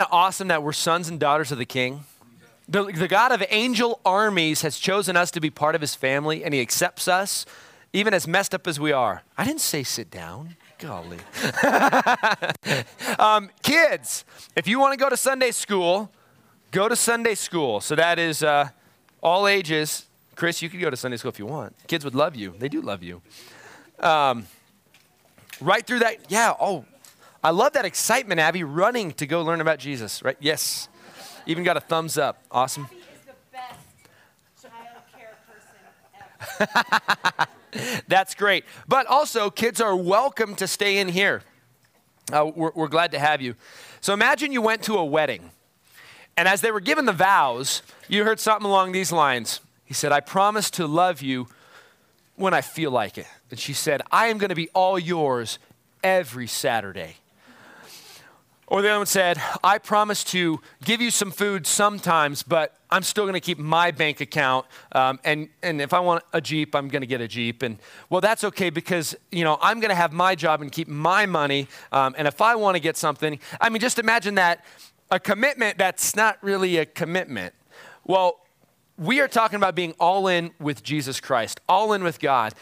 awesome that we're sons and daughters of the King? The, the God of angel armies has chosen us to be part of his family, and he accepts us, even as messed up as we are. I didn't say sit down. Golly. um, kids, if you want to go to Sunday school, go to Sunday school. So that is uh, all ages. Chris, you could go to Sunday school if you want. Kids would love you. They do love you. Um, right through that, yeah, oh, I love that excitement, Abby, running to go learn about Jesus, right? Yes. Even got a thumbs up. Awesome. That's great. But also, kids are welcome to stay in here. Uh, we're, we're glad to have you. So imagine you went to a wedding, and as they were given the vows, you heard something along these lines. He said, I promise to love you when I feel like it. And she said, I am going to be all yours every Saturday. Or the other one said, I promise to give you some food sometimes, but I'm still going to keep my bank account. Um, and, and if I want a Jeep, I'm going to get a Jeep. And well, that's okay because, you know, I'm going to have my job and keep my money. Um, and if I want to get something, I mean, just imagine that a commitment that's not really a commitment. Well, we are talking about being all in with Jesus Christ, all in with God.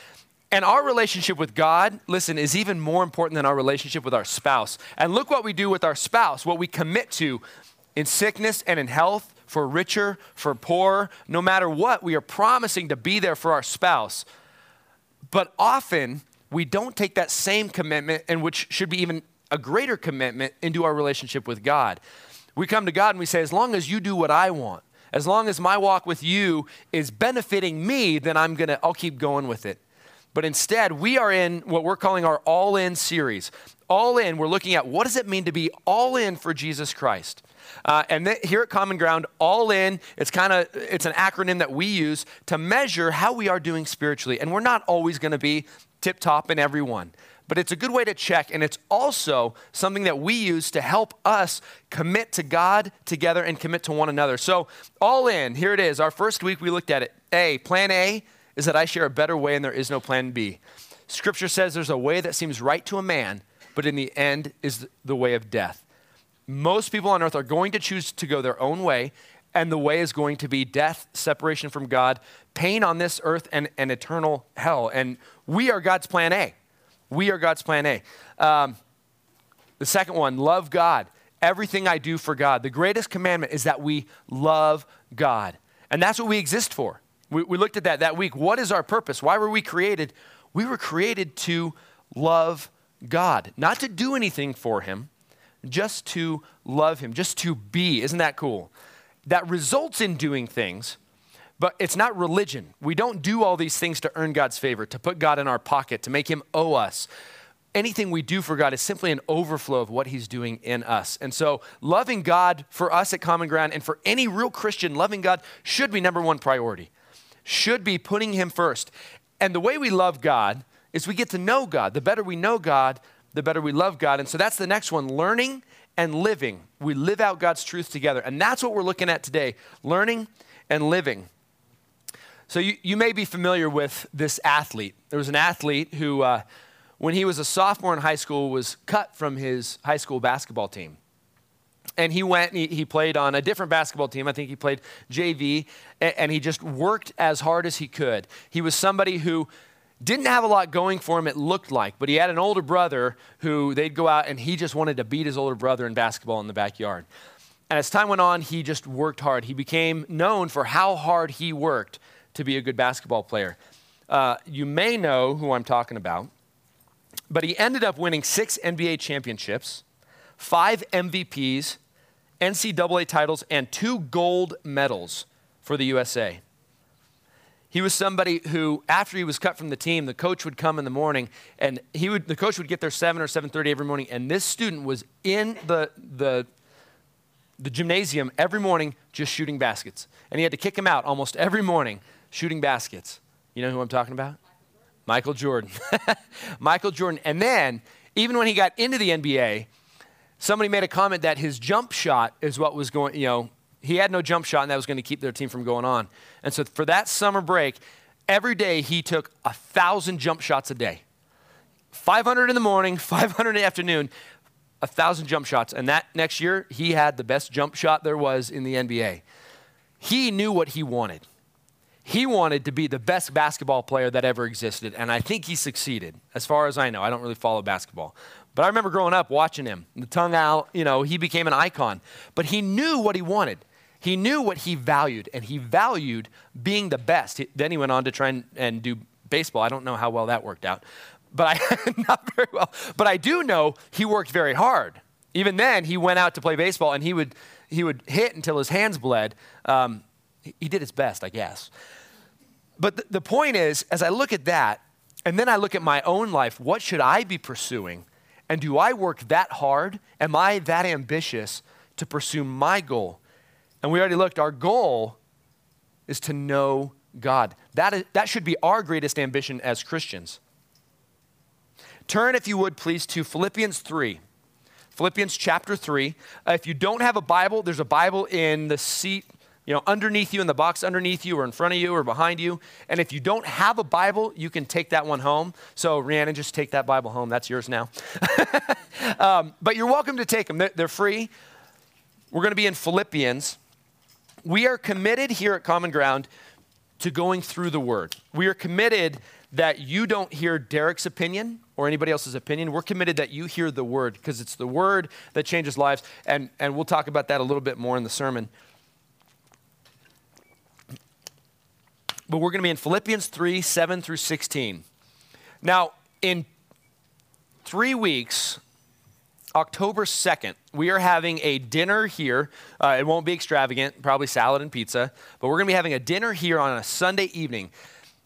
And our relationship with God, listen, is even more important than our relationship with our spouse. And look what we do with our spouse, what we commit to in sickness and in health, for richer, for poor, no matter what, we are promising to be there for our spouse. But often, we don't take that same commitment, and which should be even a greater commitment, into our relationship with God. We come to God and we say, as long as you do what I want, as long as my walk with you is benefiting me, then I'm gonna, I'll keep going with it. But instead, we are in what we're calling our all in series. All in, we're looking at what does it mean to be all in for Jesus Christ. Uh, and th- here at Common Ground, all in, it's kind of it's an acronym that we use to measure how we are doing spiritually. And we're not always going to be tip top in every one but it's a good way to check, and it's also something that we use to help us commit to God together and commit to one another. So, all in, here it is. Our first week we looked at it. A, plan A is that I share a better way and there is no plan B. Scripture says there's a way that seems right to a man, but in the end is the way of death. Most people on earth are going to choose to go their own way, and the way is going to be death, separation from God, pain on this earth, and, and eternal hell. And we are God's plan A. We are God's plan A. Um, the second one, love God. Everything I do for God. The greatest commandment is that we love God. And that's what we exist for. We, we looked at that that week. What is our purpose? Why were we created? We were created to love God, not to do anything for Him, just to love Him, just to be. Isn't that cool? That results in doing things, but it's not religion. We don't do all these things to earn God's favor, to put God in our pocket, to make Him owe us. Anything we do for God is simply an overflow of what He's doing in us. And so, loving God for us at Common Ground and for any real Christian, loving God should be number one priority should be putting Him first. And the way we love God is we get to know God. The better we know God, the better we love God. And so that's the next one learning and living. We live out God's truth together. And that's what we're looking at today learning and living. So you, you may be familiar with this athlete. There was an athlete who, uh, when he was a sophomore in high school, was cut from his high school basketball team and he went and he, he, played on a different basketball team. I think he played JV, and, and he just worked as hard as he could. He was somebody who didn't have a lot going for him, it looked like, but he had an older brother who they'd go out and he just wanted to beat his older brother in basketball in the backyard. And as time went on, he just worked hard. He became known for how hard he worked to be a good basketball player. Uh, you may know who I'm talking about, but he ended up winning six NBA championships, five MVPs, NCAA titles, and two gold medals for the USA. He was somebody who, after he was cut from the team, the coach would come in the morning, and he would, the coach would get there 7 or 7.30 every morning, and this student was in the, the, the gymnasium every morning just shooting baskets. And he had to kick him out almost every morning shooting baskets. You know who I'm talking about? Michael Jordan. Michael Jordan. And then, even when he got into the NBA, Somebody made a comment that his jump shot is what was going, you know, he had no jump shot and that was going to keep their team from going on. And so for that summer break, every day he took a thousand jump shots a day 500 in the morning, 500 in the afternoon. a thousand jump shots. And that next year, he had the best jump shot there was in the NBA. He knew what he wanted. He wanted to be the best basketball player that ever existed. And I think he succeeded, as far as I know. I don't really follow basketball. But I remember growing up watching him, the tongue out, you know, he became an icon. But he knew what he wanted. He knew what he valued, and he valued being the best. Then he went on to try and, and do baseball. I don't know how well that worked out, but I not very well. But I do know he worked very hard. Even then, he went out to play baseball, and he would he would hit until his hands bled. Um, he, did his best, I guess. But th- the point is, as I look at that, and then I look at my own life, what should I be pursuing? And do I work that hard? Am I that ambitious to pursue my goal? And we already looked, our goal is to know God. That, is, that should be our greatest ambition as Christians. Turn, if you would, please, to Philippians 3. Philippians chapter 3. Uh, if you don't have a Bible, there's a Bible in the seat, you know, underneath you, in the box underneath you, or in front of you, or behind you. And if you don't have a Bible, you can take that one home. So, Rhiannon, just take that Bible home. That's yours now. um, but you're welcome to take them, they're, they're free. We're going to be in Philippians. We are committed here at Common Ground to going through the Word. We are committed that you don't hear Derek's opinion or anybody else's opinion. We're committed that you hear the Word because it's the Word that changes lives. And, and we'll talk about that a little bit more in the sermon. But we're going to be in Philippians 3 7 through 16. Now, in three weeks, October 2nd, we are having a dinner here. Uh, it won't be extravagant, probably salad and pizza, but we're going to be having a dinner here on a Sunday evening.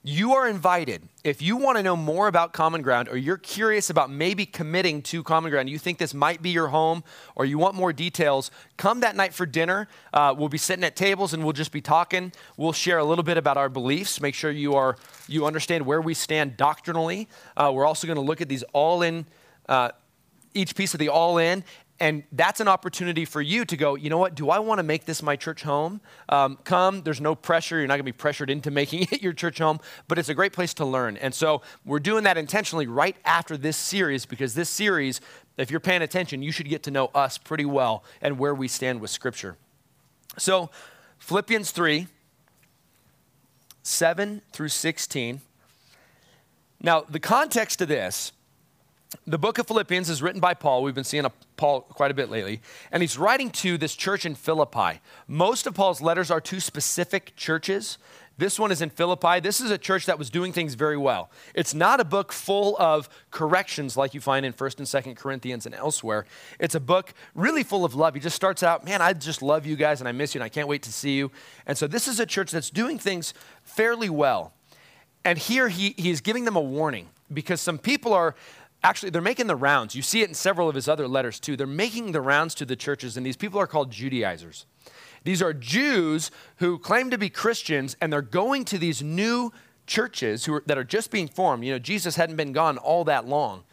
You are invited. If you want to know more about Common Ground or you're curious about maybe committing to Common Ground, you think this might be your home or you want more details, come that night for dinner. Uh, we'll be sitting at tables and we'll just be talking. We'll share a little bit about our beliefs, make sure you, are, you understand where we stand doctrinally. Uh, we're also going to look at these all in. Uh, each piece of the all in and that's an opportunity for you to go, you know what, do I want to make this my church home? Um, come, there's no pressure. You're not going to be pressured into making it your church home, but it's a great place to learn. And so we're doing that intentionally right after this series because this series, if you're paying attention, you should get to know us pretty well and where we stand with Scripture. So, Philippians 3 7 through 16. Now, the context of this the book of Philippians is written by Paul. We've been seeing a, Paul quite a bit lately. And he's writing to this church in Philippi. Most of Paul's letters are to specific churches. This one is in Philippi. This is a church that was doing things very well. It's not a book full of corrections like you find in 1st and 2nd Corinthians and elsewhere. It's a book really full of love. He just starts out, man, I just love you guys and I miss you and I can't wait to see you. And so this is a church that's doing things fairly well. And here he, he's giving them a warning because some people are actually they're making the rounds. You see it in several of his other letters too. They're making the rounds to the churches and these people are called judaizers. These are jews who claim to be christians and they're going to these new churches who are, that are just being formed. You know jesus hadn't been gone all that long.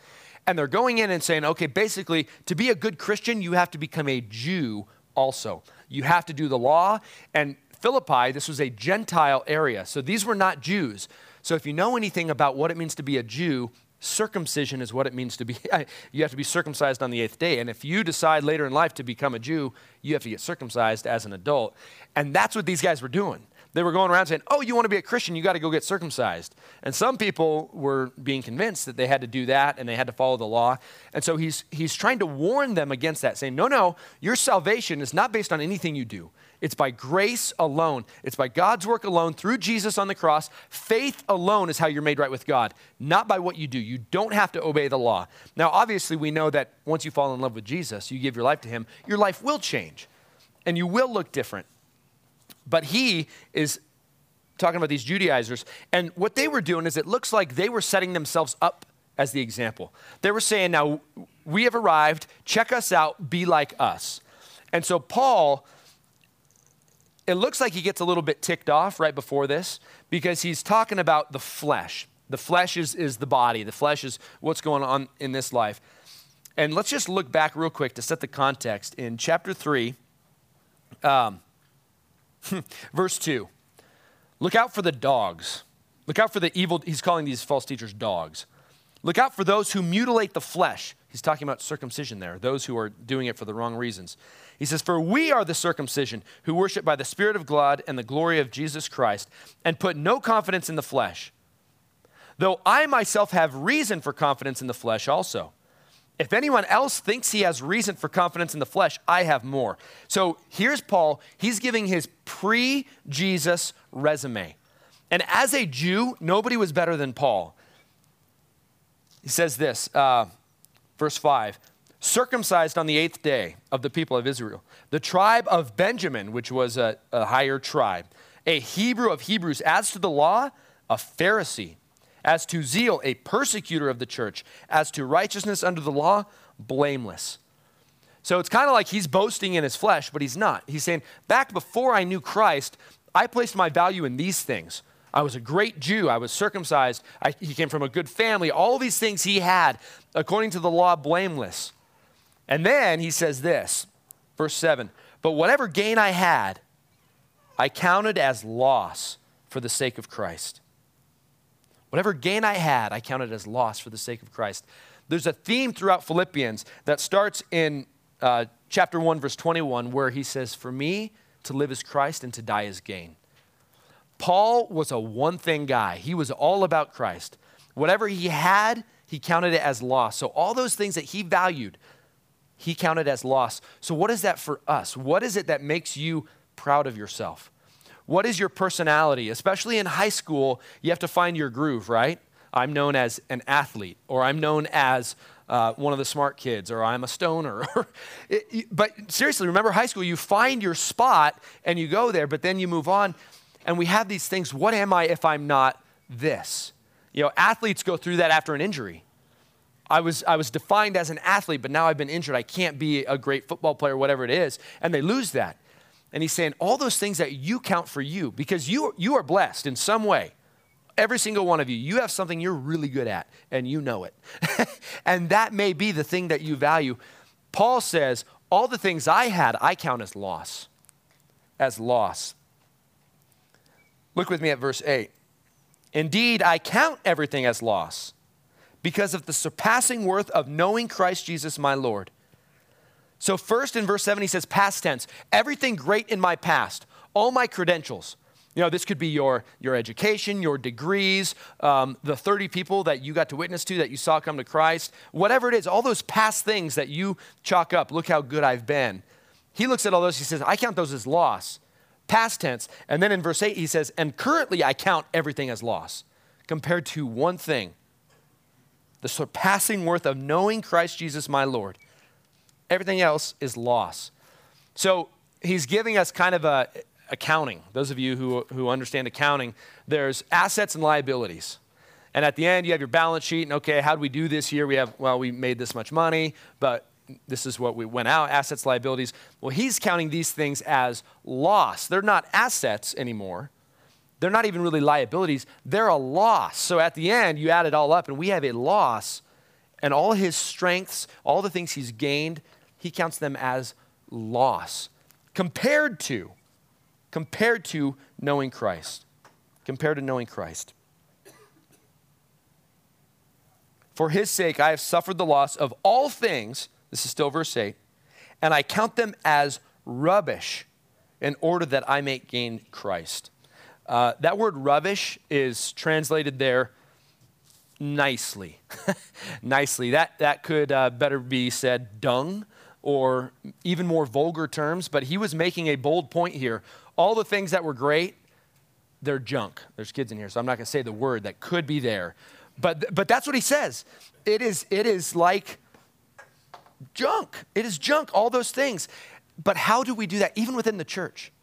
And they're going in and saying okay basically to be a good christian you have to become a jew also. You have to do the law. And philippi this was a gentile area. So these were not jews. So if you know anything about what it means to be a jew circumcision is what it means to be you have to be circumcised on the eighth day. And if you decide later in life to become a jew you have to get circumcised as an adult. And that's what these guys were doing they were going around saying oh you want to be a christian you got to go get circumcised and some people were being convinced that they had to do that and they had to follow the law and so he's he's trying to warn them against that saying no no your salvation is not based on anything you do it's by grace alone. It's by God's work alone through Jesus on the cross. Faith alone is how you're made right with God, not by what you do. You don't have to obey the law. Now, obviously, we know that once you fall in love with Jesus, you give your life to Him, your life will change and you will look different. But he is talking about these Judaizers, and what they were doing is it looks like they were setting themselves up as the example. They were saying, Now, we have arrived, check us out, be like us. And so, Paul it looks like he gets a little bit ticked off right before this because he's talking about the flesh. The flesh is, is the body, the flesh is what's going on in this life. And let's just look back real quick to set the context. In chapter 3, um, verse 2, look out for the dogs. Look out for the evil, he's calling these false teachers dogs. Look out for those who mutilate the flesh. He's talking about circumcision there, those who are doing it for the wrong reasons. He says, For we are the circumcision who worship by the Spirit of God and the glory of Jesus Christ, and put no confidence in the flesh. Though I myself have reason for confidence in the flesh also. If anyone else thinks he has reason for confidence in the flesh, I have more. So here's Paul. He's giving his pre Jesus resume. And as a Jew, nobody was better than Paul. He says this, uh, verse 5 circumcised on the eighth day of the people of Israel, the tribe of Benjamin, which was a, a higher tribe, a Hebrew of Hebrews, as to the law, a Pharisee, as to zeal, a persecutor of the church, as to righteousness under the law, blameless. So it's kind of like he's boasting in his flesh, but he's not. He's saying, back before I knew Christ, I placed my value in these things. I was a great Jew. I was circumcised. I, he came from a good family. All these things he had, according to the law, blameless. And then he says this, verse 7 But whatever gain I had, I counted as loss for the sake of Christ. Whatever gain I had, I counted as loss for the sake of Christ. There's a theme throughout Philippians that starts in uh, chapter 1, verse 21, where he says, For me to live is Christ and to die is gain. Paul was a one thing guy, he was all about Christ. Whatever he had, he counted it as loss. So, all those things that he valued, he counted as loss. So, what is that for us? What is it that makes you proud of yourself? What is your personality? Especially in high school, you have to find your groove, right? I'm known as an athlete, or I'm known as uh, one of the smart kids, or I'm a stoner. but seriously, remember high school, you find your spot and you go there, but then you move on. And we have these things what am I if I'm not this? You know, athletes go through that after an injury. I was, I was defined as an athlete, but now I've been injured. I can't be a great football player, whatever it is. And they lose that. And he's saying, all those things that you count for you, because you, you are blessed in some way. Every single one of you, you have something you're really good at, and you know it. and that may be the thing that you value. Paul says, all the things I had, I count as loss. As loss. Look with me at verse 8. Indeed, I count everything as loss because of the surpassing worth of knowing Christ Jesus my Lord. So, first in verse 7, he says, past tense, everything great in my past, all my credentials. You know, this could be your, your education, your degrees, um, the 30 people that you got to witness to that you saw come to Christ, whatever it is, all those past things that you chalk up, look how good I've been. He looks at all those, he says, I count those as loss, past tense. And then in verse 8, he says, and currently I count everything as loss compared to one thing the surpassing worth of knowing Christ Jesus my Lord. Everything else is loss. So he's giving us kind of a accounting. Those of you who, who understand accounting, there's assets and liabilities. And at the end, you have your balance sheet, and okay, how do we do this year? We have, well, we made this much money, but this is what we went out assets, liabilities. Well, he's counting these things as loss. They're not assets anymore, they're not even really liabilities, they're a loss. So at the end, you add it all up, and we have a loss. And all his strengths, all the things he's gained, he counts them as loss compared to compared to knowing Christ compared to knowing Christ for his sake i have suffered the loss of all things this is still verse 8 and i count them as rubbish in order that i may gain christ uh, that word rubbish is translated there nicely. nicely. That, that could uh, better be said dung or even more vulgar terms, but he was making a bold point here. All the things that were great, they're junk. There's kids in here, so I'm not going to say the word that could be there. But, but that's what he says. It is, it is like junk. It is junk, all those things. But how do we do that, even within the church?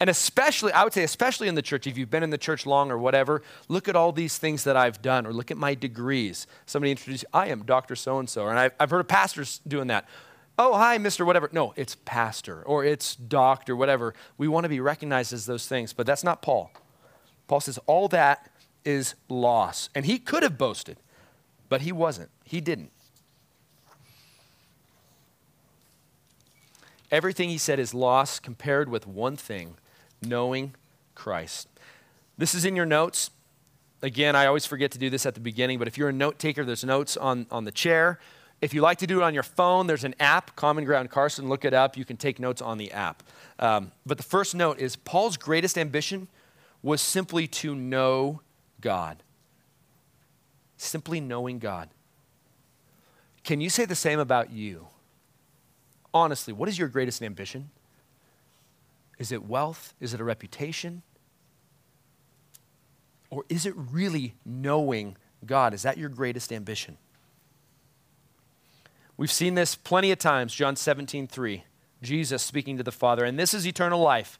And especially, I would say, especially in the church, if you've been in the church long or whatever, look at all these things that I've done, or look at my degrees. Somebody introduced, I am Dr. So and so. And I've, I've heard of pastors doing that. Oh, hi, Mr. Whatever. No, it's pastor or it's doctor, whatever. We want to be recognized as those things, but that's not Paul. Paul says all that is loss. And he could have boasted, but he wasn't. He didn't. Everything he said is loss compared with one thing knowing Christ. This is in your notes. Again, I always forget to do this at the beginning, but if you're a note taker, there's notes on, on the chair. If you like to do it on your phone, there's an app, Common Ground Carson. Look it up. You can take notes on the app. Um, but the first note is Paul's greatest ambition was simply to know God. Simply knowing God. Can you say the same about you? Honestly, what is your greatest ambition? Is it wealth? Is it a reputation? Or is it really knowing God? Is that your greatest ambition? We've seen this plenty of times, John 17, 3. Jesus speaking to the Father, and this is eternal life,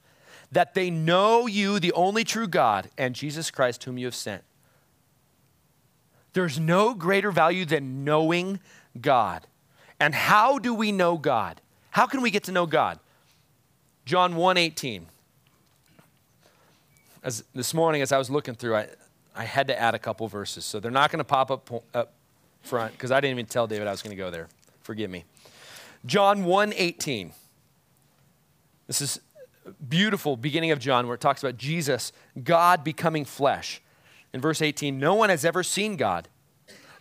that they know you, the only true God, and Jesus Christ, whom you have sent. There's no greater value than knowing God. And how do we know God? How can we get to know God? John 1:18. As this morning as I was looking through, I, I had to add a couple verses. So they're not going to pop up up front because I didn't even tell David I was going to go there. Forgive me. John 1:18. This is beautiful beginning of John where it talks about Jesus, God becoming flesh. In verse 18, no one has ever seen God.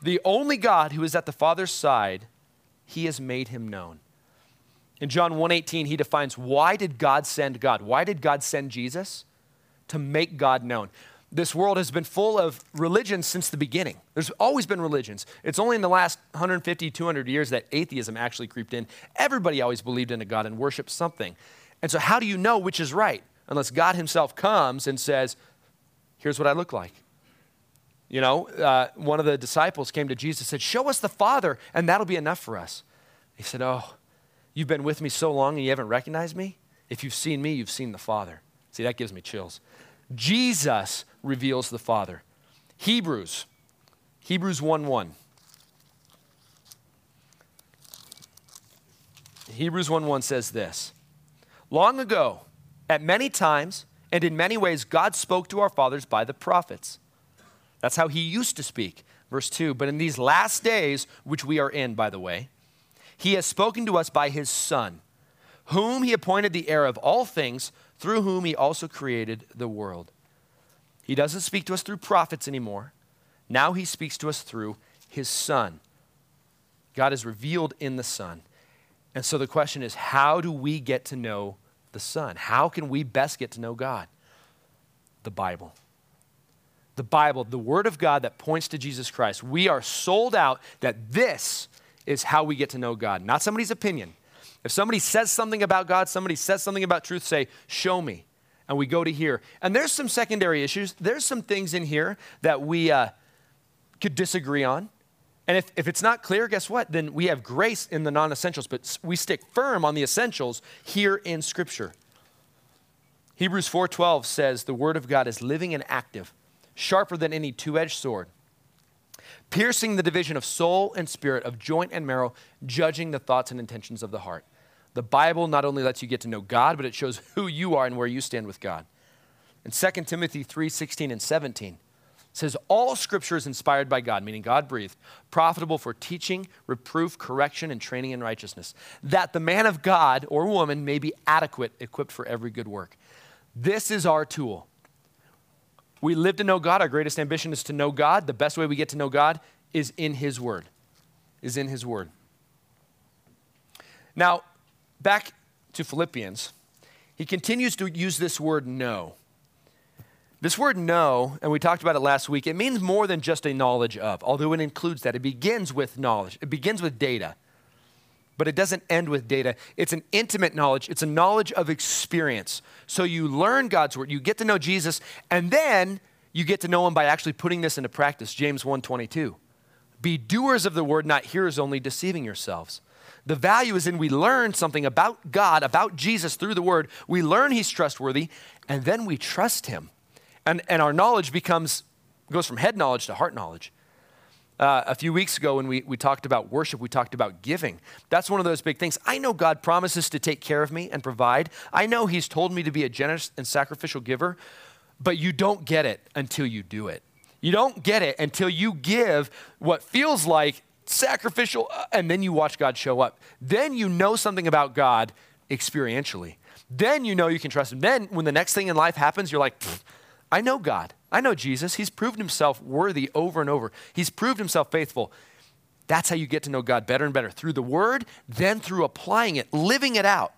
The only God who is at the Father's side, he has made him known. In John 1:18 he defines why did God send God? Why did God send Jesus? To make God known. This world has been full of religions since the beginning. There's always been religions. It's only in the last 150, 200 years that atheism actually creeped in. Everybody always believed in a God and worshiped something. And so, how do you know which is right? Unless God Himself comes and says, Here's what I look like. You know, uh, one of the disciples came to Jesus and said, Show us the Father, and that'll be enough for us. He said, Oh, you've been with me so long and you haven't recognized me? If you've seen me, you've seen the Father. See, that gives me chills. Jesus reveals the Father. Hebrews, Hebrews 1 1. Hebrews 1 1 says this Long ago, at many times and in many ways, God spoke to our fathers by the prophets. That's how he used to speak. Verse 2 But in these last days, which we are in, by the way, he has spoken to us by his Son, whom he appointed the heir of all things, through whom he also created the world. He doesn't speak to us through prophets anymore. Now he speaks to us through his Son. God is revealed in the Son. And so the question is how do we get to know the Son? How can we best get to know God? The Bible. The Bible, the Word of God that points to Jesus Christ. We are sold out that this is how we get to know God, not somebody's opinion. If somebody says something about God, somebody says something about truth, say, Show me. And we go to here. And there's some secondary issues. There's some things in here that we uh, could disagree on. And if, if it's not clear, guess what? Then we have grace in the non essentials, but we stick firm on the essentials here in Scripture. Hebrews 4:12 says the word of God is living and active, sharper than any two-edged sword, piercing the division of soul and spirit, of joint and marrow, judging the thoughts and intentions of the heart. The Bible not only lets you get to know God, but it shows who you are and where you stand with God. In 2 Timothy 3:16 and 17, says all scripture is inspired by God, meaning God breathed, profitable for teaching, reproof, correction, and training in righteousness, that the man of God or woman may be adequate, equipped for every good work. This is our tool. We live to know God. Our greatest ambition is to know God. The best way we get to know God is in His Word. Is in His Word. Now, back to Philippians, he continues to use this word know. This word know, and we talked about it last week, it means more than just a knowledge of, although it includes that. It begins with knowledge, it begins with data, but it doesn't end with data. It's an intimate knowledge, it's a knowledge of experience. So you learn God's word, you get to know Jesus, and then you get to know him by actually putting this into practice. James 1:22. Be doers of the word, not hearers only, deceiving yourselves. The value is in we learn something about God, about Jesus through the word. We learn he's trustworthy, and then we trust him and, and our knowledge becomes, goes from head knowledge to heart knowledge. Uh, a few weeks ago, when we, we talked about worship, we talked about giving. That's one of those big things. I know God promises to take care of me and provide. I know He's told me to be a generous and sacrificial giver, but you don't get it until you do it. You don't get it until you give what feels like sacrificial, uh, and then you watch God show up. Then you know something about God experientially. Then you know you can trust Him. Then, when the next thing in life happens, you're like, I know God. I know Jesus. He's proved himself worthy over and over. He's proved himself faithful. That's how you get to know God better and better through the Word, then through applying it, living it out.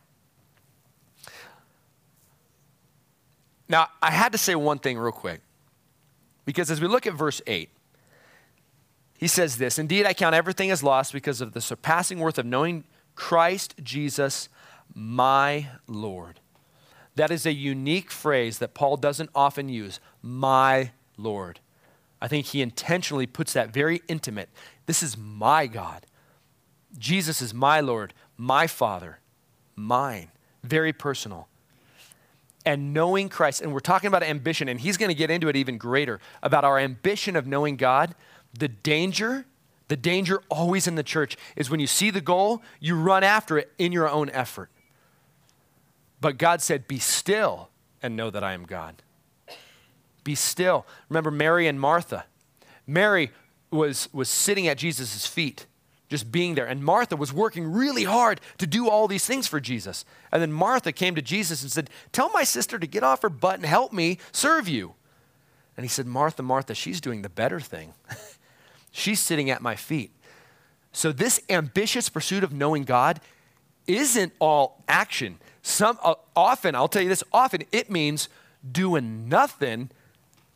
Now, I had to say one thing real quick because as we look at verse 8, he says this Indeed, I count everything as lost because of the surpassing worth of knowing Christ Jesus, my Lord. That is a unique phrase that Paul doesn't often use, my Lord. I think he intentionally puts that very intimate. This is my God. Jesus is my Lord, my Father, mine. Very personal. And knowing Christ, and we're talking about ambition, and he's going to get into it even greater about our ambition of knowing God. The danger, the danger always in the church is when you see the goal, you run after it in your own effort. But God said, Be still and know that I am God. Be still. Remember Mary and Martha. Mary was, was sitting at Jesus' feet, just being there. And Martha was working really hard to do all these things for Jesus. And then Martha came to Jesus and said, Tell my sister to get off her butt and help me serve you. And he said, Martha, Martha, she's doing the better thing. she's sitting at my feet. So, this ambitious pursuit of knowing God isn't all action. Some, uh, often, I'll tell you this, often it means doing nothing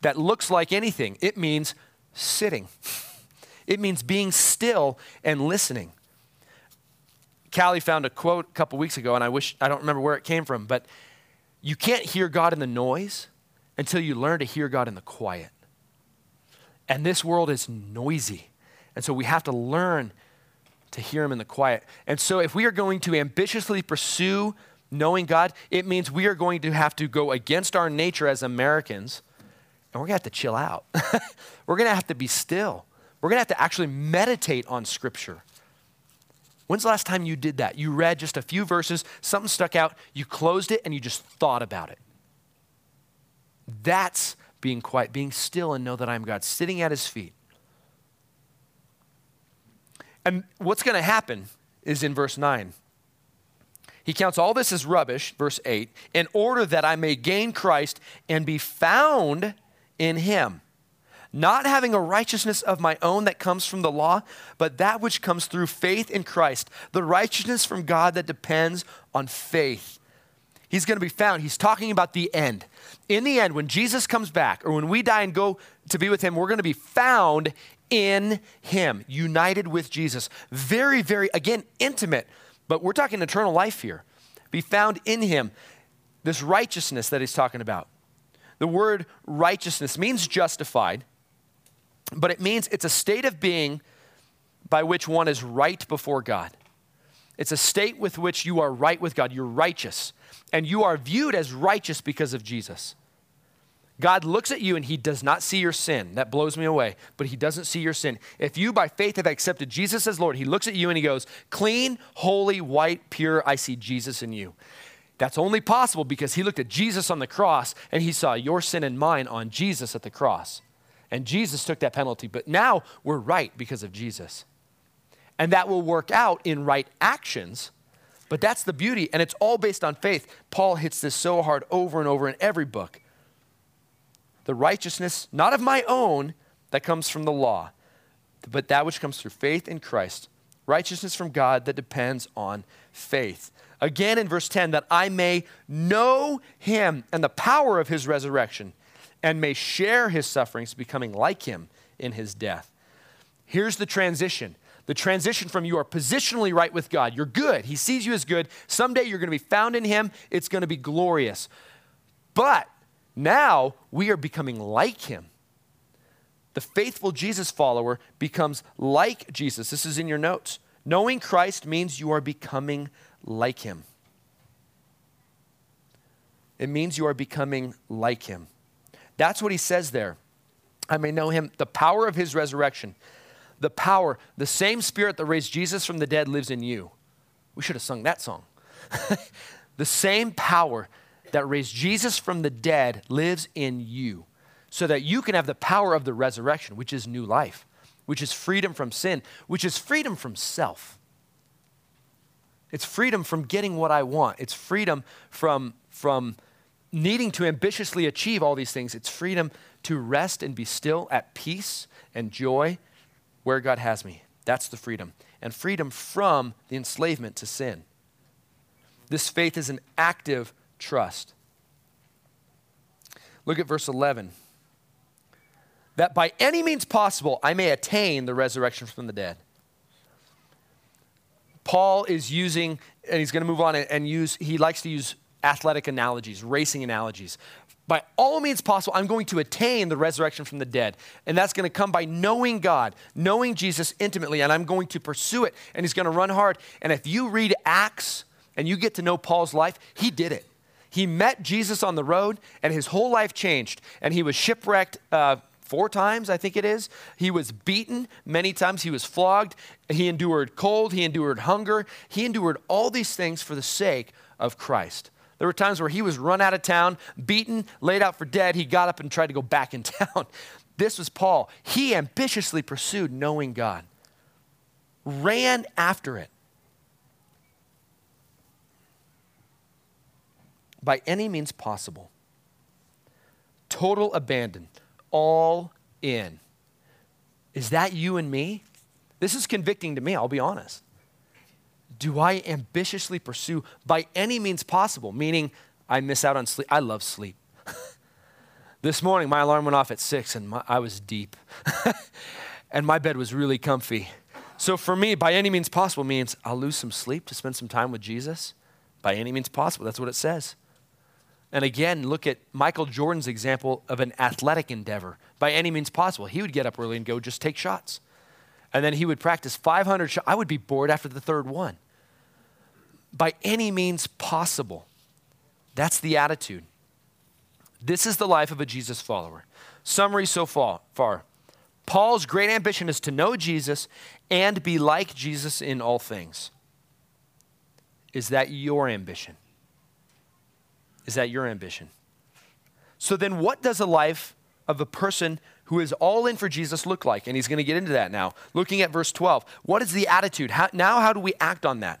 that looks like anything. It means sitting. It means being still and listening. Callie found a quote a couple weeks ago, and I wish I don't remember where it came from, but you can't hear God in the noise until you learn to hear God in the quiet. And this world is noisy. And so we have to learn to hear Him in the quiet. And so if we are going to ambitiously pursue knowing God, it means we are going to have to go against our nature as Americans and we're going to have to chill out. we're going to have to be still. We're going to have to actually meditate on Scripture. When's the last time you did that? You read just a few verses, something stuck out, you closed it, and you just thought about it. That's being quiet, being still, and know that I'm God, sitting at His feet. And what's going to happen is in verse 9. He counts all this as rubbish, verse 8, in order that I may gain Christ and be found in him, not having a righteousness of my own that comes from the law, but that which comes through faith in Christ, the righteousness from God that depends on faith. He's going to be found. He's talking about the end. In the end, when Jesus comes back, or when we die and go to be with him, we're going to be found in him, united with Jesus. Very, very, again, intimate, but we're talking eternal life here. Be found in him. This righteousness that he's talking about. The word righteousness means justified, but it means it's a state of being by which one is right before God. It's a state with which you are right with God. You're righteous. And you are viewed as righteous because of Jesus. God looks at you and he does not see your sin. That blows me away, but he doesn't see your sin. If you by faith have accepted Jesus as Lord, he looks at you and he goes, Clean, holy, white, pure, I see Jesus in you. That's only possible because he looked at Jesus on the cross and he saw your sin and mine on Jesus at the cross. And Jesus took that penalty. But now we're right because of Jesus. And that will work out in right actions. But that's the beauty. And it's all based on faith. Paul hits this so hard over and over in every book. The righteousness, not of my own, that comes from the law, but that which comes through faith in Christ. Righteousness from God that depends on faith. Again in verse 10, that I may know him and the power of his resurrection and may share his sufferings, becoming like him in his death. Here's the transition the transition from you are positionally right with God. You're good. He sees you as good. Someday you're going to be found in him. It's going to be glorious. But now we are becoming like him. The faithful Jesus follower becomes like Jesus. This is in your notes. Knowing Christ means you are becoming like him. It means you are becoming like him. That's what he says there. I may know him, the power of his resurrection. The power, the same spirit that raised Jesus from the dead lives in you. We should have sung that song. the same power that raised Jesus from the dead lives in you so that you can have the power of the resurrection, which is new life, which is freedom from sin, which is freedom from self. It's freedom from getting what I want. It's freedom from, from needing to ambitiously achieve all these things. It's freedom to rest and be still at peace and joy where God has me. That's the freedom. And freedom from the enslavement to sin. This faith is an active trust. Look at verse 11. That by any means possible I may attain the resurrection from the dead. Paul is using, and he's going to move on and use, he likes to use athletic analogies, racing analogies. By all means possible, I'm going to attain the resurrection from the dead. And that's going to come by knowing God, knowing Jesus intimately, and I'm going to pursue it. And he's going to run hard. And if you read Acts and you get to know Paul's life, he did it. He met Jesus on the road, and his whole life changed. And he was shipwrecked uh, four times, I think it is. He was beaten many times. He was flogged. He endured cold. He endured hunger. He endured all these things for the sake of Christ. There were times where he was run out of town, beaten, laid out for dead. He got up and tried to go back in town. This was Paul. He ambitiously pursued knowing God, ran after it. By any means possible. Total abandon, all in. Is that you and me? This is convicting to me, I'll be honest do I ambitiously pursue by any means possible? Meaning, I miss out on sleep. I love sleep. this morning, my alarm went off at six and my, I was deep. and my bed was really comfy. So, for me, by any means possible means I'll lose some sleep to spend some time with Jesus. By any means possible. That's what it says. And again, look at Michael Jordan's example of an athletic endeavor. By any means possible, he would get up early and go just take shots. And then he would practice 500 shots. I would be bored after the third one by any means possible. That's the attitude. This is the life of a Jesus follower. Summary so far. Paul's great ambition is to know Jesus and be like Jesus in all things. Is that your ambition? Is that your ambition? So then, what does a life of a person who is all in for Jesus look like? And he's going to get into that now. Looking at verse 12. What is the attitude? How, now, how do we act on that?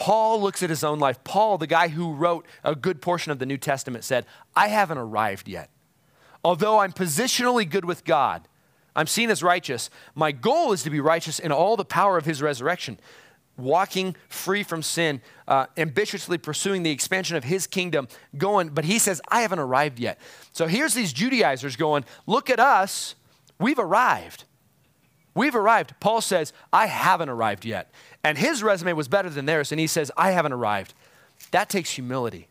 Paul looks at his own life. Paul, the guy who wrote a good portion of the New Testament, said, I haven't arrived yet. Although I'm positionally good with God, I'm seen as righteous. My goal is to be righteous in all the power of his resurrection, walking free from sin, uh, ambitiously pursuing the expansion of his kingdom, going, but he says, I haven't arrived yet. So here's these Judaizers going, Look at us, we've arrived. We've arrived. Paul says, I haven't arrived yet. And his resume was better than theirs, and he says, I haven't arrived. That takes humility.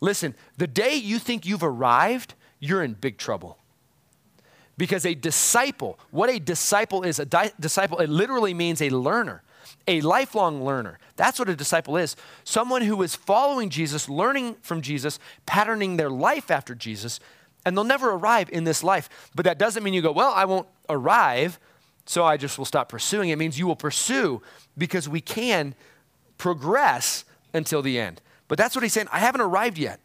Listen, the day you think you've arrived, you're in big trouble. Because a disciple, what a disciple is, a di- disciple, it literally means a learner, a lifelong learner. That's what a disciple is. Someone who is following Jesus, learning from Jesus, patterning their life after Jesus, and they'll never arrive in this life. But that doesn't mean you go, well, I won't arrive so I just will stop pursuing. It means you will pursue because we can progress until the end. But that's what he's saying. I haven't arrived yet.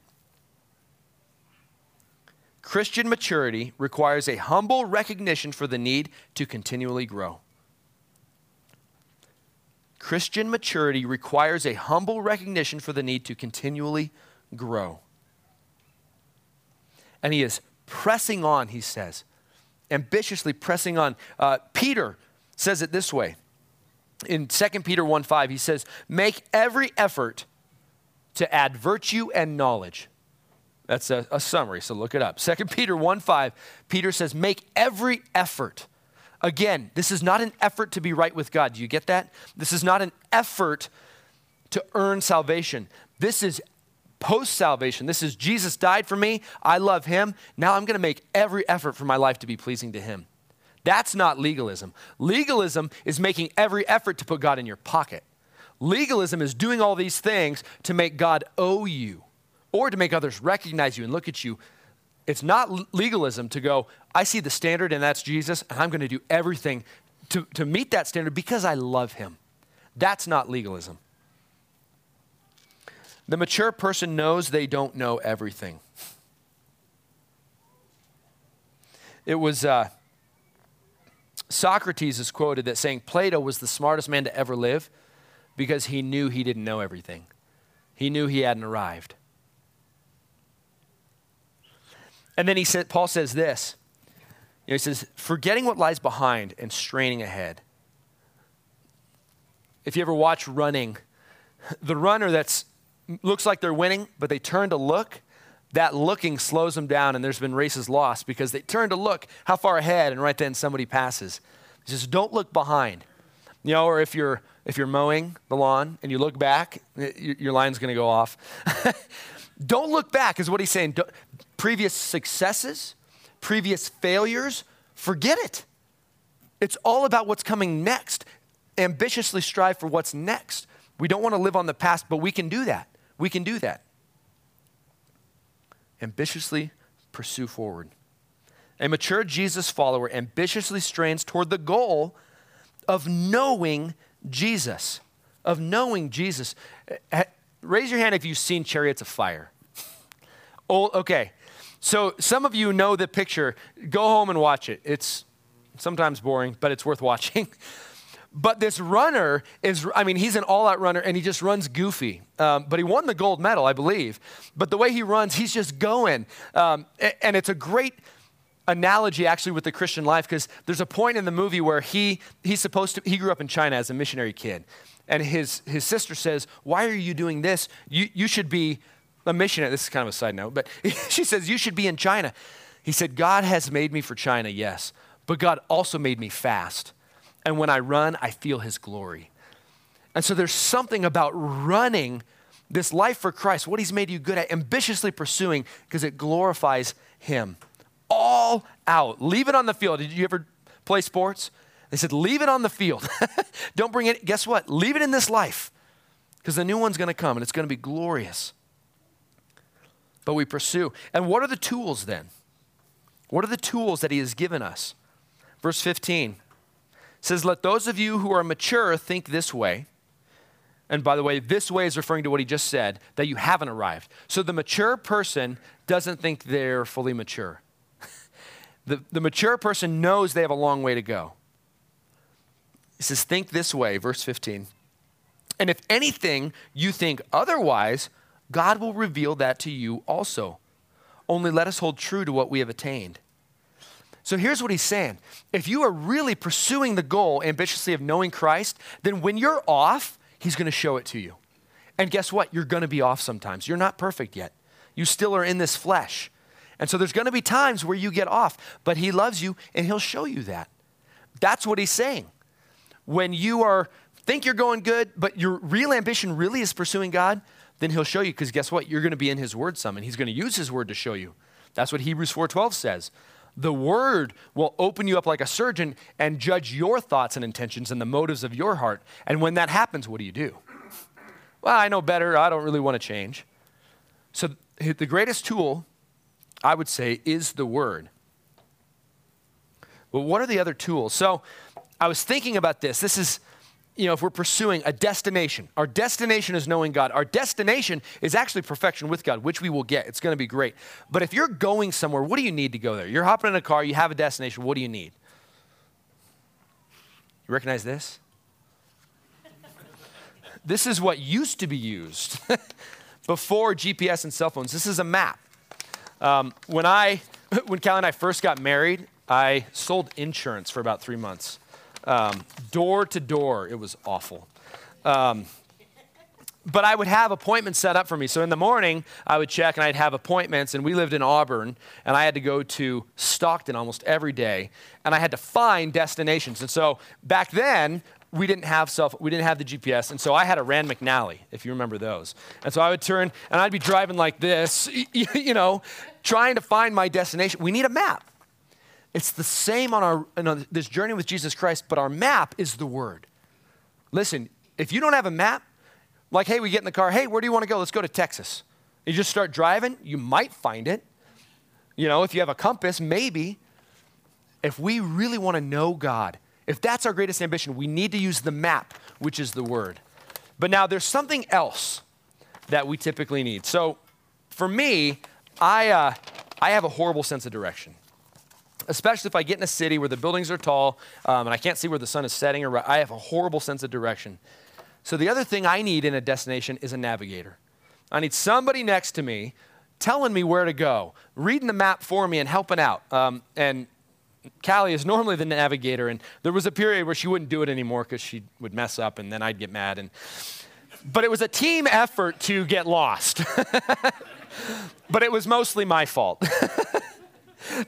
Christian maturity requires a humble recognition for the need to continually grow. Christian maturity requires a humble recognition for the need to continually grow. And he is pressing on, he says ambitiously pressing on. Uh, Peter says it this way. In 2 Peter 1 5, he says, Make every effort to add virtue and knowledge. That's a, a summary, so look it up. 2 Peter 1 5, Peter says, Make every effort. Again, this is not an effort to be right with God. Do you get that? This is not an effort to earn salvation. This is post salvation. This is Jesus died for me. I love him. Now I'm going to make every effort for my life to be pleasing to him. That's not legalism. Legalism is making every effort to put God in your pocket. Legalism is doing all these things to make God owe you or to make others recognize you and look at you. It's not legalism to go, I see the standard and that's Jesus, and I'm going to do everything to, to meet that standard because I love him. That's not legalism. The mature person knows they don't know everything. It was uh, Socrates is quoted that saying Plato was the smartest man to ever live because he knew he didn't know everything. He knew he hadn't arrived. And then he said, Paul says this. You know, he says, forgetting what lies behind and straining ahead. If you ever watch running, the runner that's looks like they're winning, but they turn to look, that looking slows them down, and there's been races lost because they turn to look how far ahead, and right then somebody passes. Says, don't look behind. You know, or if you're if you're mowing the lawn and you look back, your line's going to go off. don't look back, is what he's saying. Don't, previous successes, previous failures, forget it. It's all about what's coming next. Ambitiously strive for what's next. We don't want to live on the past, but we can do that. We can do that. Ambitiously pursue forward. A mature Jesus follower ambitiously strains toward the goal of knowing Jesus. Of knowing Jesus. Eh, eh, raise your hand if you've seen Chariots of Fire. Oh, okay. So some of you know the picture. Go home and watch it. It's sometimes boring, but it's worth watching. But this runner is, I mean, he's an all out runner and he just runs goofy. Um, but he won the gold medal, I believe. But the way he runs, he's just going. Um, and it's a great analogy actually with the Christian life because there's a point in the movie where he, he's supposed to, he grew up in China as a missionary kid. And his, his sister says, Why are you doing this? You, you should be a missionary. This is kind of a side note, but she says, You should be in China. He said, God has made me for China, yes, but God also made me fast. And when I run, I feel his glory. And so there's something about running this life for Christ, what he's made you good at, ambitiously pursuing, because it glorifies him. All out. Leave it on the field. Did you ever play sports? They said, leave it on the field. Don't bring it. Guess what? Leave it in this life, because the new one's going to come and it's going to be glorious. But we pursue. And what are the tools then? What are the tools that he has given us? Verse 15 says, Let those of you who are mature think this way. And by the way, this way is referring to what he just said, that you haven't arrived. So the mature person doesn't think they're fully mature. the, the mature person knows they have a long way to go. He says, Think this way, verse 15. And if anything you think otherwise, God will reveal that to you also. Only let us hold true to what we have attained. So here's what he's saying. If you are really pursuing the goal ambitiously of knowing Christ, then when you're off, he's going to show it to you. And guess what? You're going to be off sometimes. You're not perfect yet. You still are in this flesh. And so there's going to be times where you get off, but he loves you and he'll show you that. That's what he's saying. When you are think you're going good, but your real ambition really is pursuing God, then he'll show you because guess what? You're going to be in his word some and he's going to use his word to show you. That's what Hebrews 4:12 says the word will open you up like a surgeon and judge your thoughts and intentions and the motives of your heart. And when that happens, what do you do? Well, I know better. I don't really want to change. So, the greatest tool, I would say, is the word. But what are the other tools? So, I was thinking about this. This is you know, if we're pursuing a destination, our destination is knowing God. Our destination is actually perfection with God, which we will get. It's going to be great. But if you're going somewhere, what do you need to go there? You're hopping in a car, you have a destination. What do you need? You recognize this? this is what used to be used before GPS and cell phones. This is a map. Um, when I, when Callie and I first got married, I sold insurance for about three months um, door to door. It was awful. Um, but I would have appointments set up for me. So in the morning, I would check and I'd have appointments. And we lived in Auburn, and I had to go to Stockton almost every day, and I had to find destinations. And so back then, we didn't have self, we didn't have the GPS, and so I had a Rand McNally, if you remember those. And so I would turn, and I'd be driving like this, you know, trying to find my destination. We need a map. It's the same on our this journey with Jesus Christ, but our map is the Word. Listen, if you don't have a map, like, hey, we get in the car, hey, where do you want to go? Let's go to Texas. You just start driving, you might find it. You know, if you have a compass, maybe. If we really want to know God If that's our greatest ambition, we need to use the map, which is the word. But now there's something else that we typically need. So for me, I, uh, I have a horrible sense of direction. Especially if I get in a city where the buildings are tall um, and I can't see where the sun is setting, or I have a horrible sense of direction. So the other thing I need in a destination is a navigator. I need somebody next to me telling me where to go, reading the map for me, and helping out. Um, and Callie is normally the navigator, and there was a period where she wouldn't do it anymore because she would mess up, and then I'd get mad. And but it was a team effort to get lost. but it was mostly my fault.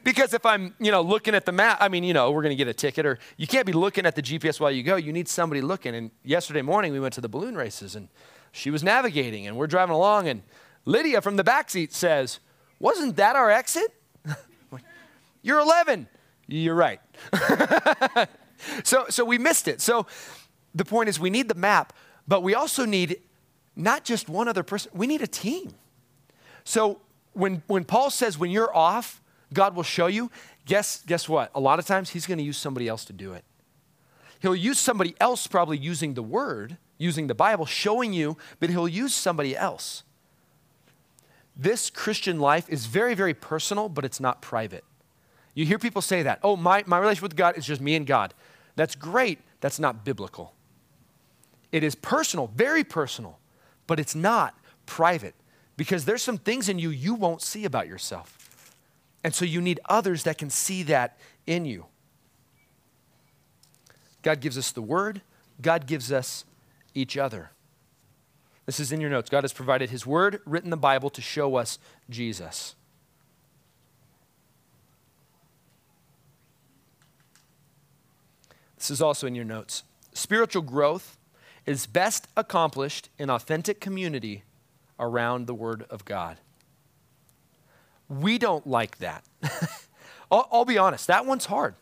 because if I'm, you know, looking at the map, I mean, you know, we're going to get a ticket or you can't be looking at the GPS while you go. You need somebody looking. And yesterday morning we went to the balloon races and she was navigating and we're driving along and Lydia from the back seat says, "Wasn't that our exit?" You're 11. You're right. so so we missed it. So the point is we need the map, but we also need not just one other person. We need a team. So when, when Paul says, when you're off, God will show you, guess, guess what? A lot of times he's going to use somebody else to do it. He'll use somebody else, probably using the word, using the Bible, showing you, but he'll use somebody else. This Christian life is very, very personal, but it's not private. You hear people say that. Oh, my, my relationship with God is just me and God. That's great. That's not biblical. It is personal, very personal, but it's not private because there's some things in you you won't see about yourself. And so you need others that can see that in you. God gives us the word, God gives us each other. This is in your notes. God has provided his word, written the Bible, to show us Jesus. This is also in your notes. Spiritual growth is best accomplished in authentic community around the Word of God. We don't like that. I'll, I'll, be honest, that one's hard.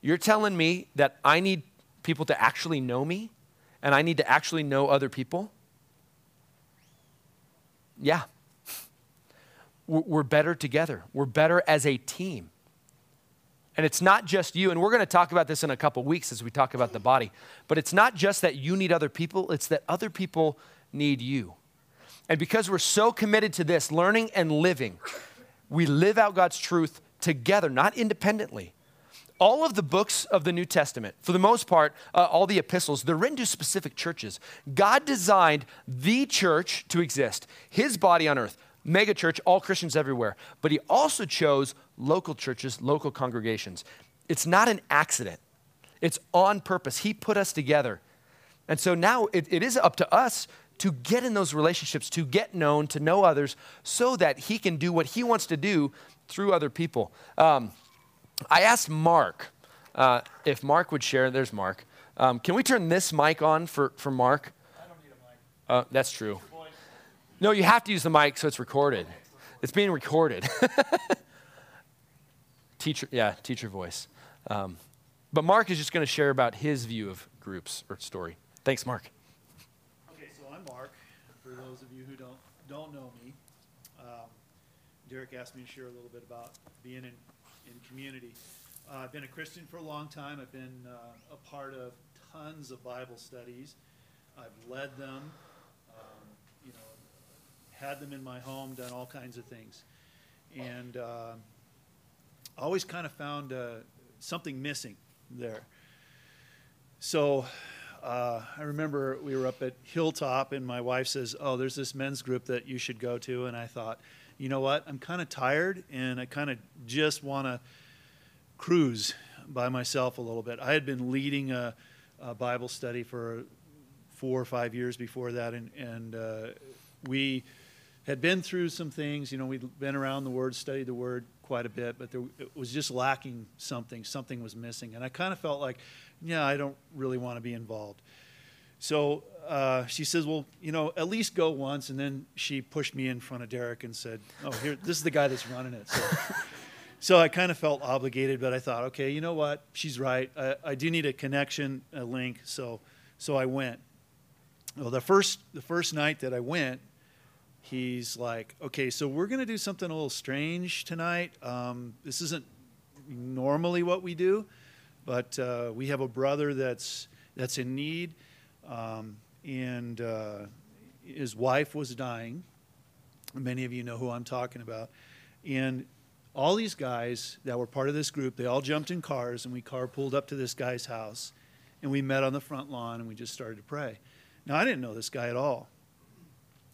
You're telling me that I need people to actually know me and I need to actually know other people? Yeah. We're better together, we're better as a team. And it's not just you, and we're going to talk about this in a couple weeks as we talk about the body, but it's not just that you need other people, it's that other people need you. And because we're so committed to this, learning and living, we live out God's truth together, not independently. All of the books of the New Testament, for the most part, uh, all the epistles, they're written to specific churches. God designed the church to exist, his body on earth, mega church, all Christians everywhere. But he also chose local churches, local congregations. It's not an accident, it's on purpose. He put us together. And so now it, it is up to us to get in those relationships, to get known, to know others, so that he can do what he wants to do through other people. Um, I asked Mark uh, if Mark would share. There's Mark. Um, can we turn this mic on for, for Mark? I don't need a mic. Uh, that's true. No, you have to use the mic so it's recorded. It's being recorded. teacher, yeah, teacher voice. Um, but Mark is just going to share about his view of groups or story. Thanks, Mark. For those of you who don't know me, um, Derek asked me to share a little bit about being in in community. Uh, I've been a Christian for a long time. I've been uh, a part of tons of Bible studies. I've led them, um, you know, had them in my home, done all kinds of things, and uh, always kind of found something missing there. So uh, I remember we were up at Hilltop, and my wife says, "Oh, there's this men's group that you should go to." And I thought, you know what? I'm kind of tired, and I kind of just want to cruise by myself a little bit. I had been leading a, a Bible study for four or five years before that, and and uh, we had been through some things. You know, we'd been around the Word, studied the Word quite a bit, but there, it was just lacking something. Something was missing, and I kind of felt like yeah, I don't really want to be involved. So uh, she says, well, you know, at least go once. And then she pushed me in front of Derek and said, oh, here, this is the guy that's running it. So, so I kind of felt obligated, but I thought, okay, you know what? She's right. I, I do need a connection, a link. So, so I went. Well, the first, the first night that I went, he's like, okay, so we're going to do something a little strange tonight. Um, this isn't normally what we do but uh, we have a brother that's that's in need, um, and uh, his wife was dying. Many of you know who I'm talking about, and all these guys that were part of this group, they all jumped in cars, and we carpooled up to this guy's house, and we met on the front lawn, and we just started to pray. Now I didn't know this guy at all,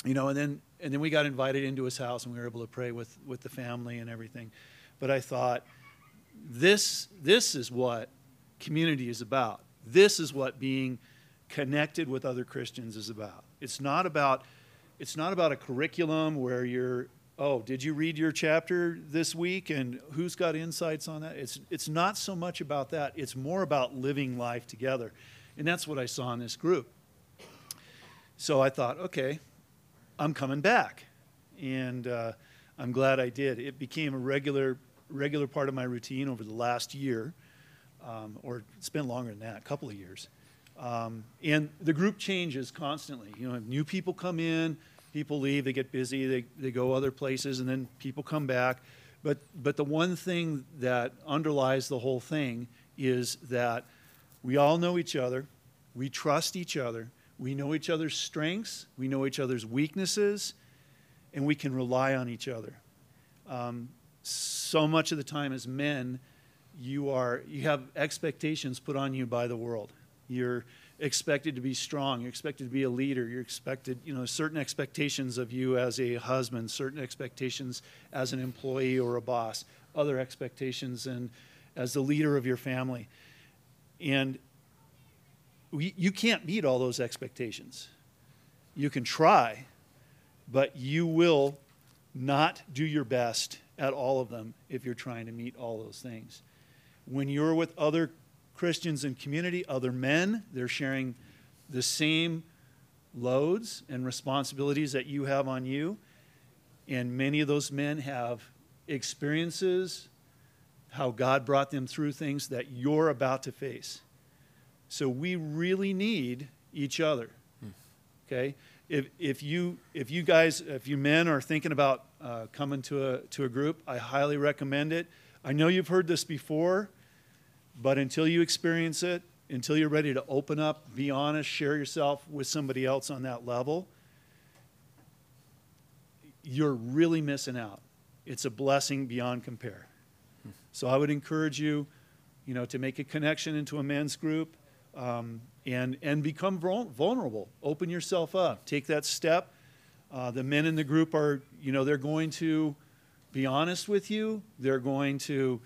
you know, and then and then we got invited into his house, and we were able to pray with with the family and everything. But I thought, this this is what community is about. This is what being connected with other Christians is about. It's not about it's not about a curriculum where you're oh, did you read your chapter this week and who's got insights on that? It's it's not so much about that. It's more about living life together. And that's what I saw in this group. So I thought, okay, I'm coming back. And uh, I'm glad I did. It became a regular regular part of my routine over the last year um, or it's been longer than that, a couple of years. Um, and the group changes constantly. You know, new people come in, people leave, they get busy, they, they go other places, and then people come back. But, but the one thing that underlies the whole thing is that we all know each other, we trust each other, we know each other's strengths, we know each other's weaknesses, and we can rely on each other. Um, so much of the time as men, you are you have expectations put on you by the world. You're expected to be strong. You're expected to be a leader. You're expected, you know, certain expectations of you as a husband, certain expectations as an employee or a boss, other expectations and as the leader of your family. And we, you can't meet all those expectations. You can try, but you will not do your best at all of them if you're trying to meet all those things when you're with other Christians in community, other men, they're sharing the same loads and responsibilities that you have on you. And many of those men have experiences, how God brought them through things that you're about to face. So we really need each other. Okay? If, if, you, if you guys, if you men are thinking about uh, coming to a, to a group, I highly recommend it. I know you've heard this before, but until you experience it, until you're ready to open up, be honest, share yourself with somebody else on that level, you're really missing out. It's a blessing beyond compare. So I would encourage you, you know, to make a connection into a men's group um, and, and become vulnerable. Open yourself up. Take that step. Uh, the men in the group are, you know, they're going to be honest with you. They're going to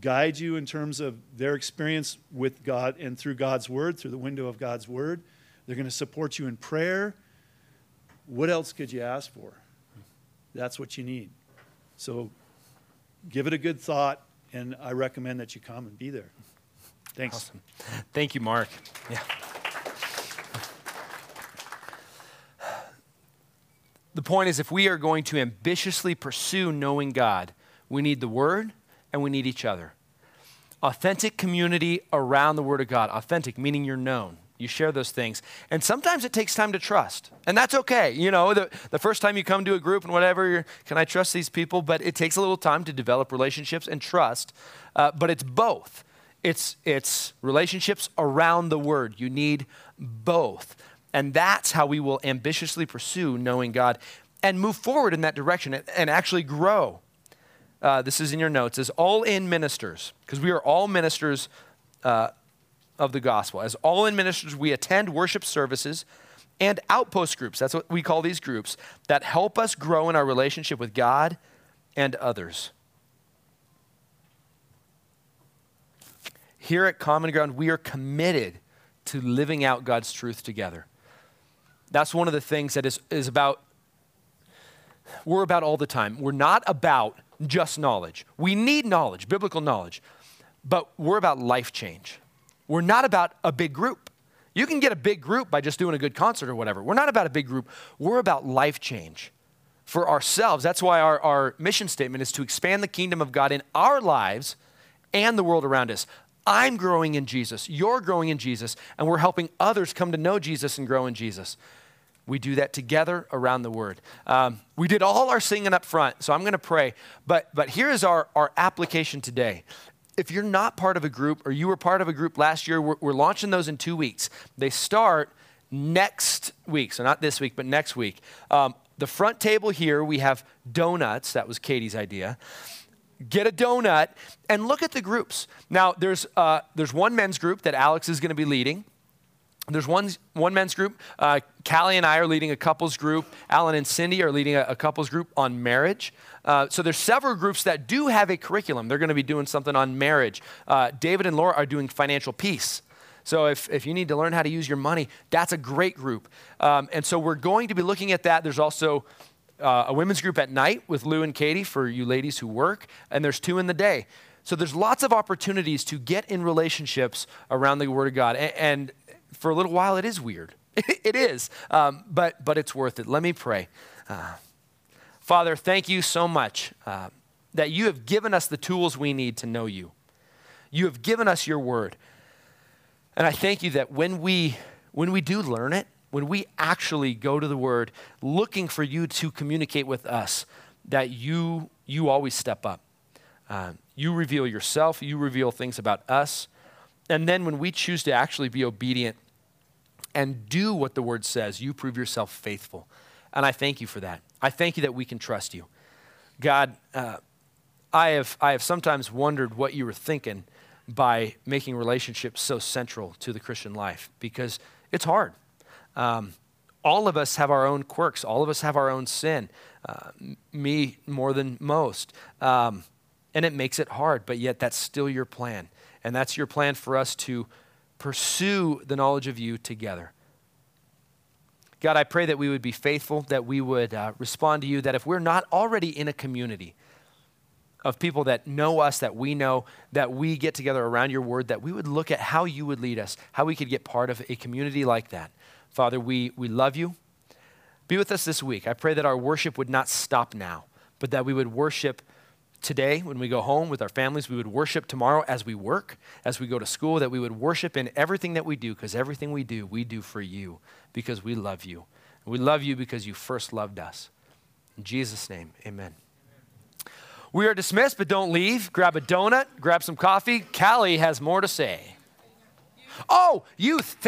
guide you in terms of their experience with God and through God's Word, through the window of God's Word. They're going to support you in prayer. What else could you ask for? That's what you need. So give it a good thought, and I recommend that you come and be there. Thanks. Awesome. Thank you, Mark. Yeah. The point is, if we are going to ambitiously pursue knowing God, we need the Word and we need each other. Authentic community around the Word of God. Authentic, meaning you're known. You share those things. And sometimes it takes time to trust. And that's okay. You know, the, the first time you come to a group and whatever, can I trust these people? But it takes a little time to develop relationships and trust. Uh, but it's both. It's, it's relationships around the Word. You need both. And that's how we will ambitiously pursue knowing God and move forward in that direction and, actually grow. Uh, this is in your notes, as all in ministers, because we are all ministers uh, of the gospel. As all in ministers, we attend worship services and outpost groups. That's what we call these groups that help us grow in our relationship with God and others. Here at Common Ground, we are committed to living out God's truth together. That's one of the things that is, is about, we're about all the time. We're not about just knowledge. We need knowledge, biblical knowledge, but we're about life change. We're not about a big group. You can get a big group by just doing a good concert or whatever. We're not about a big group. We're about life change for ourselves. That's why our, our mission statement is to expand the kingdom of God in our lives and the world around us. I'm growing in Jesus, you're growing in Jesus, and we're helping others come to know Jesus and grow in Jesus. We do that together around the word. Um, we did all our singing up front, so I'm going to pray. But, but here is our, our application today. if you're not part of a group or you were part of a group last year, we're, we're launching those in two weeks. They start next week, so not this week, but next week. Um, the front table here, we have donuts. That was Katie's idea. Get a donut and look at the groups. Now, there's, uh, there's one men's group that Alex is going to be leading. There's one, one men's group. Uh, Callie and I are leading a couples group. Alan and Cindy are leading a, a couples group on marriage. Uh, so there's several groups that do have a curriculum. They're going to be doing something on marriage. Uh, David and Laura are doing financial peace. So if, if you need to learn how to use your money, that's a great group. Um, and so we're going to be looking at that. There's also uh, a women's group at night with Lou and Katie for you ladies who work, and there's two in the day. So there's lots of opportunities to get in relationships around the Word of God. And, and for a little while, it is weird. it is, um, but, but it's worth it. Let me pray. Uh, Father, thank you so much uh, that you have given us the tools we need to know you. You have given us your Word. And I thank you that when we, when we do learn it, when we actually go to the Word looking for you to communicate with us, that you, you always step up. Uh, you reveal yourself, you reveal things about us. And then when we choose to actually be obedient and do what the Word says, you prove yourself faithful. And I thank you for that. I thank you that we can trust you. God, uh, I, have, I have sometimes wondered what you were thinking by making relationships so central to the Christian life because it's hard. Um, all of us have our own quirks, all of us have our own sin, uh, me more than most. Um, and it makes it hard, but yet that's still your plan. And that's your plan for us to pursue the knowledge of you together. God, I pray that we would be faithful, that we would uh, respond to you, that if we're not already in a community, of people that know us, that we know, that we get together around your word, that we would look at how you would lead us, how we could get part of a community like that. Father, we, we love you. Be with us this week. I pray that our worship would not stop now, but that we would worship today when we go home with our families. We would worship tomorrow as we work, as we go to school, that we would worship in everything that we do, because everything we do, we do for you, because we love you. We love you because you first loved us. In Jesus' name, amen. We are dismissed, but don't leave. Grab a donut, grab some coffee. Callie has more to say. Oh, youth.